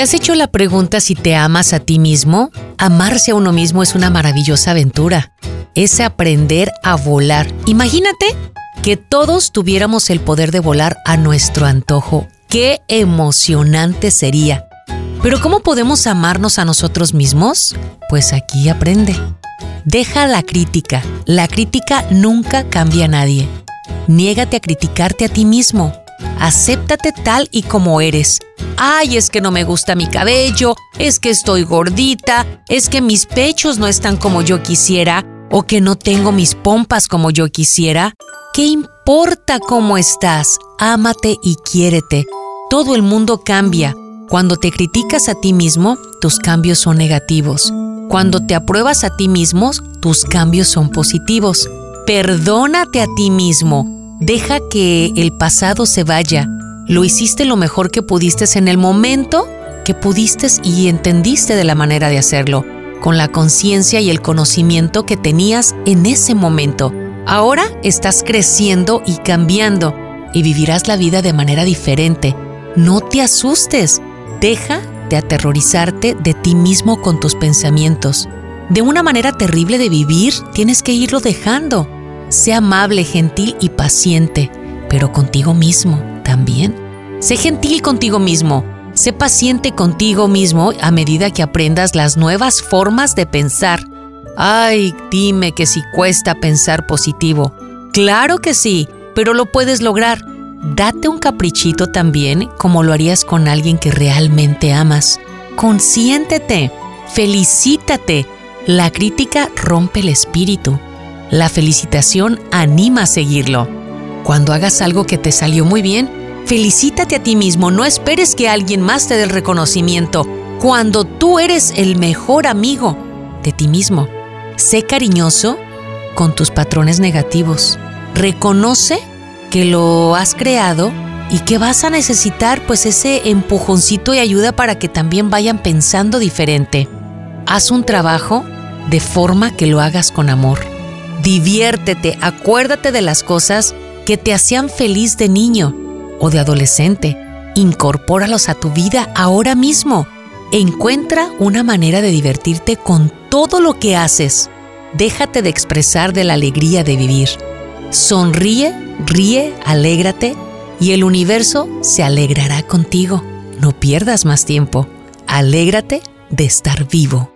¿Te has hecho la pregunta si te amas a ti mismo? Amarse a uno mismo es una maravillosa aventura. Es aprender a volar. Imagínate que todos tuviéramos el poder de volar a nuestro antojo. ¡Qué emocionante sería! Pero ¿cómo podemos amarnos a nosotros mismos? Pues aquí aprende. Deja la crítica. La crítica nunca cambia a nadie. Niégate a criticarte a ti mismo. Acéptate tal y como eres. Ay, es que no me gusta mi cabello, es que estoy gordita, es que mis pechos no están como yo quisiera o que no tengo mis pompas como yo quisiera. ¿Qué importa cómo estás? Ámate y quiérete. Todo el mundo cambia. Cuando te criticas a ti mismo, tus cambios son negativos. Cuando te apruebas a ti mismo, tus cambios son positivos. Perdónate a ti mismo Deja que el pasado se vaya. Lo hiciste lo mejor que pudiste en el momento que pudiste y entendiste de la manera de hacerlo, con la conciencia y el conocimiento que tenías en ese momento. Ahora estás creciendo y cambiando y vivirás la vida de manera diferente. No te asustes. Deja de aterrorizarte de ti mismo con tus pensamientos. De una manera terrible de vivir, tienes que irlo dejando. Sé amable, gentil y paciente, pero contigo mismo también. Sé gentil contigo mismo. Sé paciente contigo mismo a medida que aprendas las nuevas formas de pensar. Ay, dime que si cuesta pensar positivo. Claro que sí, pero lo puedes lograr. Date un caprichito también como lo harías con alguien que realmente amas. Consiéntete, felicítate. La crítica rompe el espíritu. La felicitación anima a seguirlo. Cuando hagas algo que te salió muy bien, felicítate a ti mismo, no esperes que alguien más te dé el reconocimiento. Cuando tú eres el mejor amigo de ti mismo, sé cariñoso con tus patrones negativos. Reconoce que lo has creado y que vas a necesitar pues ese empujoncito y ayuda para que también vayan pensando diferente. Haz un trabajo de forma que lo hagas con amor diviértete, acuérdate de las cosas que te hacían feliz de niño o de adolescente. Incorpóralos a tu vida ahora mismo. Encuentra una manera de divertirte con todo lo que haces. Déjate de expresar de la alegría de vivir. Sonríe, ríe, alégrate y el universo se alegrará contigo. No pierdas más tiempo. Alégrate de estar vivo.